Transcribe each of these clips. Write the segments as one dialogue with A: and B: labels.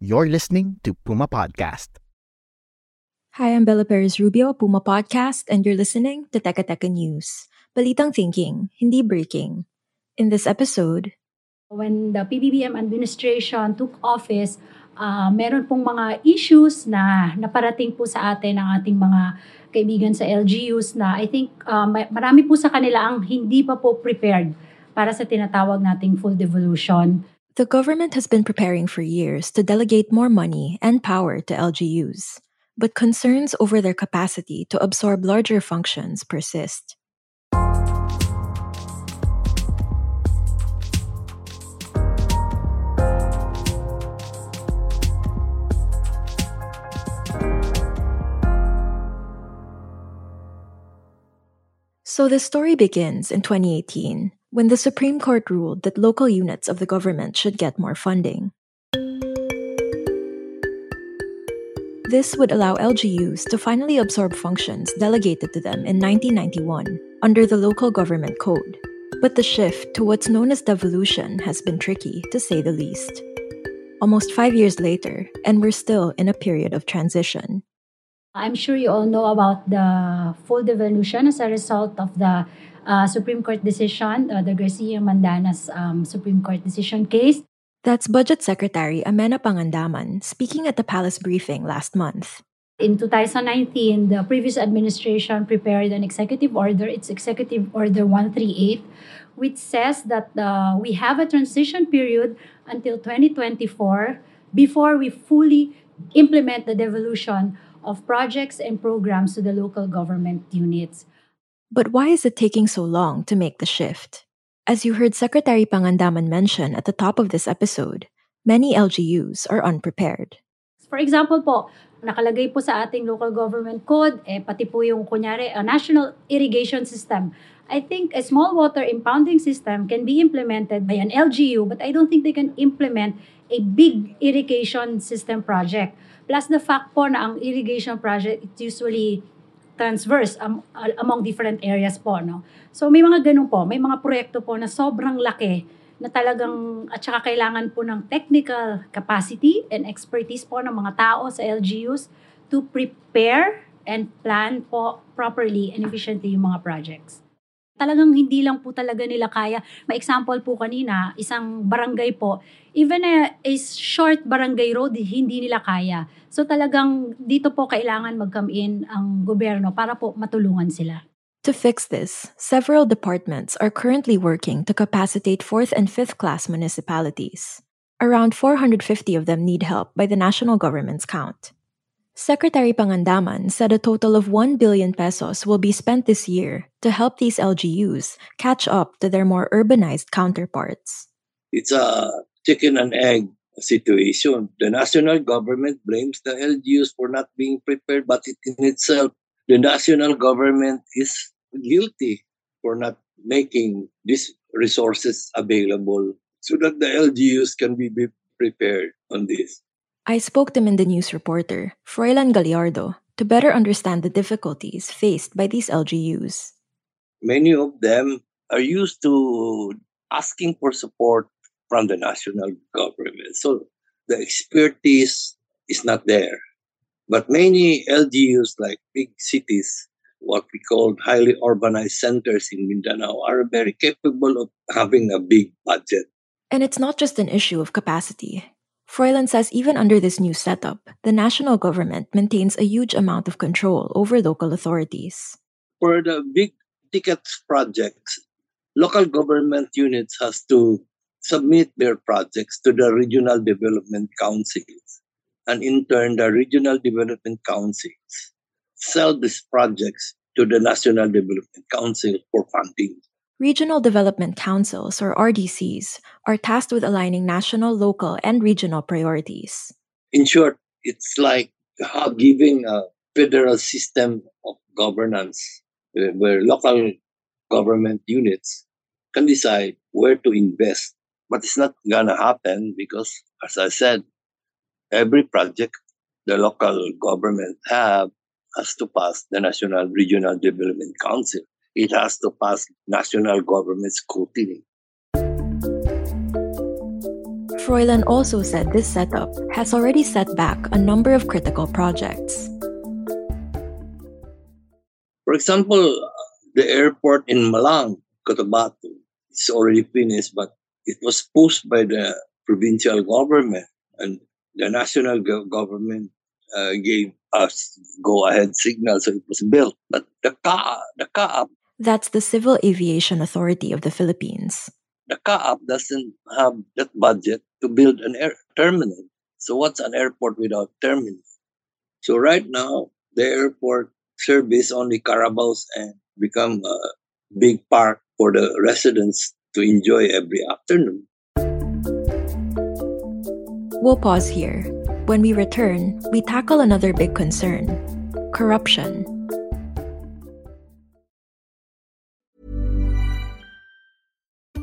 A: You're listening to Puma Podcast.
B: Hi, I'm Bella Perez Rubio, Puma Podcast, and you're listening to Teka Teka News. Balitang thinking, hindi breaking. In this episode,
C: When the PBBM administration took office, uh, meron pong mga issues na naparating po sa atin ng ating mga kaibigan sa LGUs na I think uh, may- marami po sa kanila ang hindi pa po prepared para sa tinatawag nating full devolution.
B: The government has been preparing for years to delegate more money and power to LGUs, but concerns over their capacity to absorb larger functions persist. So the story begins in 2018 when the Supreme Court ruled that local units of the government should get more funding. This would allow LGUs to finally absorb functions delegated to them in 1991 under the Local Government Code. But the shift to what's known as devolution has been tricky, to say the least. Almost five years later, and we're still in a period of transition.
C: I'm sure you all know about the full devolution as a result of the uh, Supreme Court decision, uh, the Garcia Mandanas um, Supreme Court decision case.
B: That's Budget Secretary Amenah Pangandaman speaking at the Palace briefing last month.
C: In 2019, the previous administration prepared an executive order, it's Executive Order 138, which says that uh, we have a transition period until 2024 before we fully implement the devolution of projects and programs to the local government units.
B: But why is it taking so long to make the shift? As you heard Secretary Pangandaman mention at the top of this episode, many LGUs are unprepared.
C: For example po, nakalagay po sa ating local government code, eh, pati po yung kunyari, a national irrigation system. I think a small water impounding system can be implemented by an LGU, but I don't think they can implement a big irrigation system project. Plus the fact po na ang irrigation project, it's usually transverse al- among different areas po. No? So may mga ganun po, may mga proyekto po na sobrang laki na talagang at saka kailangan po ng technical capacity and expertise po ng mga tao sa LGUs to prepare and plan po properly and efficiently yung mga projects. Talagang hindi lang po talaga nila kaya. May example po kanina, isang barangay po, even a, a short barangay road, hindi nila kaya. So talagang dito po kailangan mag-come in ang gobyerno para po matulungan sila.
B: To fix this, several departments are currently working to capacitate fourth and fifth class municipalities. Around 450 of them need help by the national government's count. Secretary Pangandaman said a total of 1 billion pesos will be spent this year to help these LGUs catch up to their more urbanized counterparts.
D: it's a chicken and egg situation. The national government blames the LGUs for not being prepared, but it in itself, the national government is guilty for not making these resources available so that the LGUs can be, prepared on this.
B: I spoke to MindaNews reporter Froilan Gallardo to better understand the difficulties faced by these LGUs.
D: Many of them are used to asking for support from the national government. So the expertise is not there. But many LGUs, like big cities, what we call highly urbanized centers in Mindanao, are very capable of having a big budget.
B: And it's not just an issue of capacity. Froilan says even under this new setup, the national government maintains a huge amount of control over local authorities.
D: For the big ticket projects, local government units has to submit their projects to the regional development councils. And in turn, the regional development councils sell these projects to the National Development Council for funding.
B: Regional Development Councils, or RDCs, are tasked with aligning national, local, and regional priorities.
D: In short, it's like giving a federal system of governance uh, where local government units can decide where to invest. But it's not going to happen because, as I said, every project the local government have has to pass the National Regional Development Council. It has to pass national government scrutiny.
B: Froilan also said this setup has already set back a number of critical projects.
D: For example, the airport in M'lang, Cotabato, is already finished, but it was pushed by the provincial government and the national government uh, gave us go ahead signal, so it was built. But the CA, the CAAP,
B: That's the Civil Aviation Authority of the Philippines.
D: the CAAP doesn't have that budget to build an air terminal. So what's an airport without terminal? So right now, the airport service only Carabaos and become a big park for the residents to enjoy every afternoon.
B: We'll pause here. When we return, we tackle another big concern corruption.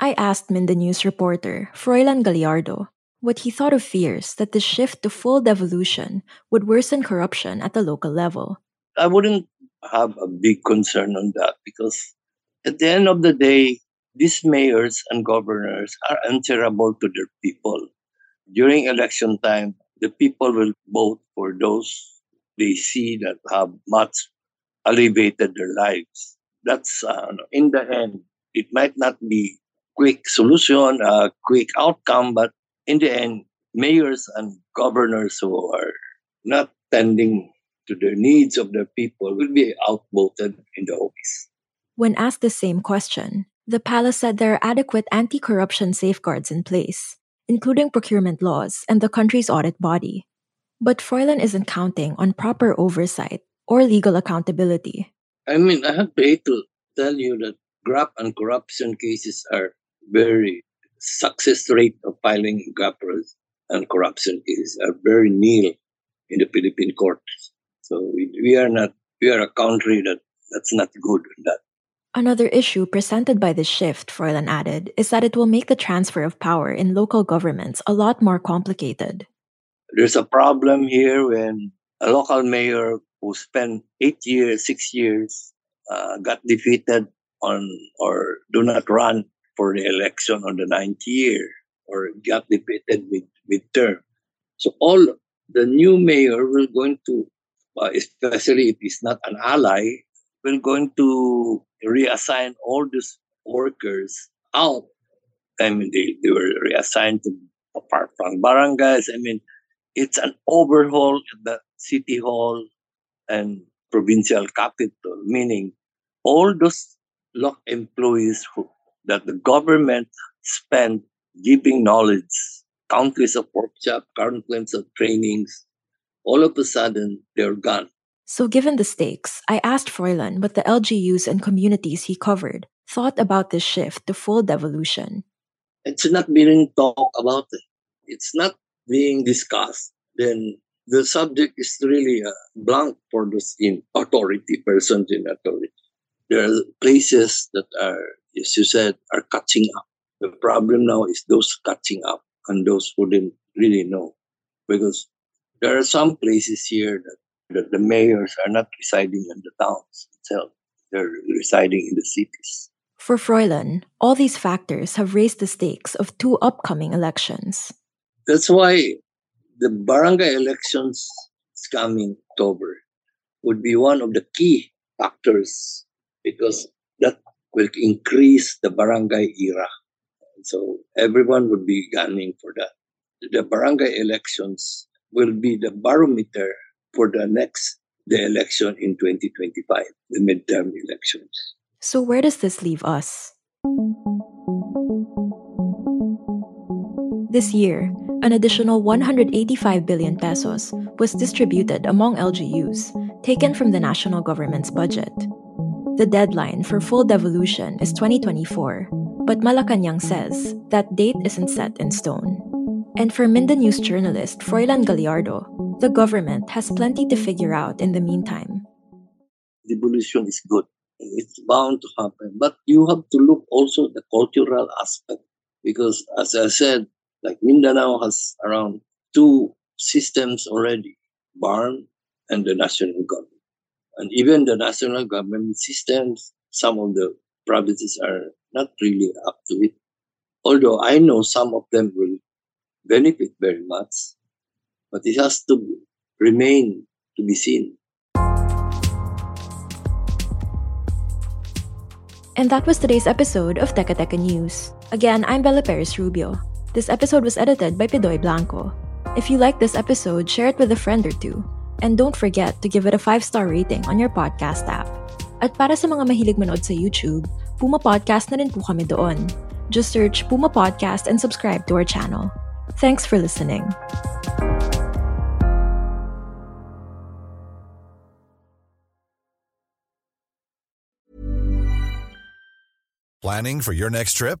B: I asked MindaNews reporter Froilan Gallardo what he thought of fears that the shift to full devolution would worsen corruption at the local level.
D: I wouldn't have a big concern on that because at the end of the day, these mayors and governors are answerable to their people. During election time, the people will vote for those they see that have much alleviated their lives. That's uh, in the end, it might not be quick solution, a quick outcome, but in the end, mayors and governors who are not tending to the needs of their people will be outvoted in the office.
B: When asked the same question, the palace said there are adequate anti corruption safeguards in place, including procurement laws and the country's audit body. But Froilan isn't counting on proper oversight or legal accountability.
D: I mean, I have to to tell you that graft and corruption cases are very success rate of filing graft and corruption is are very nil in the Philippine courts. So we, we are not we are a country that that's not good in that.
B: Another issue presented by this shift, Froilan added, is that it will make the transfer of power in local governments a lot more complicated.
D: There's a problem here when a local mayor who spent eight years, six years, uh, got defeated on or do not run for the election on the ninth year or got defeated with midterm. So all the new mayor will going to, uh, especially if he's not an ally, will going to reassign all these workers out. I mean, they, they were reassigned to apart from barangays. I mean, it's an overhaul at the city hall and provincial capital, meaning all those local employees who, that the government spent giving knowledge, countless of workshops, countless of trainings, all of a sudden they're gone.
B: So, given the stakes, I asked Froilan what the LGUs and communities he covered thought about this shift to full devolution.
D: It's not being talked about it. It's not being discussed, then the subject is really a blank for those in authority, persons in authority. There are places that are, as you said, are catching up. The problem now is those catching up and those who didn't really know. Because there are some places here that, that the mayors are not residing in the towns itself. They're residing in the cities.
B: For Froilan, all these factors have raised the stakes of two upcoming elections.
D: That's why the barangay elections coming October would be one of the key factors because will increase the barangay era. So everyone would be gunning for that. The barangay elections will be the barometer for the next the election in 2025, the midterm elections.
B: So where does this leave us? This year, an additional 185 billion pesos was distributed among LGUs, taken from the national government's budget. The deadline for full devolution is 2024, but Malacanang says that date isn't set in stone. And for Mindanews journalist Froilan Gallardo, the government has plenty to figure out in the meantime.
D: Devolution is good. It's bound to happen. But you have to look also the cultural aspect. Because as I said, like Mindanao has around two systems already, BARMM and the national government. And even the national government systems, some of the provinces are not really up to it. Although I know some of them will benefit very much, but it has to remain to be seen.
B: And that was today's episode of Teka Teka News. Again, I'm Bella Perez Rubio. This episode was edited by Pidoy Blanco. If you like this episode, share it with a friend or two. And don't forget to give it a 5-star rating on your podcast app. At para sa mga mahilig manood sa YouTube, Puma Podcast na rin po kami doon. Just search Puma Podcast and subscribe to our channel. Thanks for listening.
E: Planning for your next trip?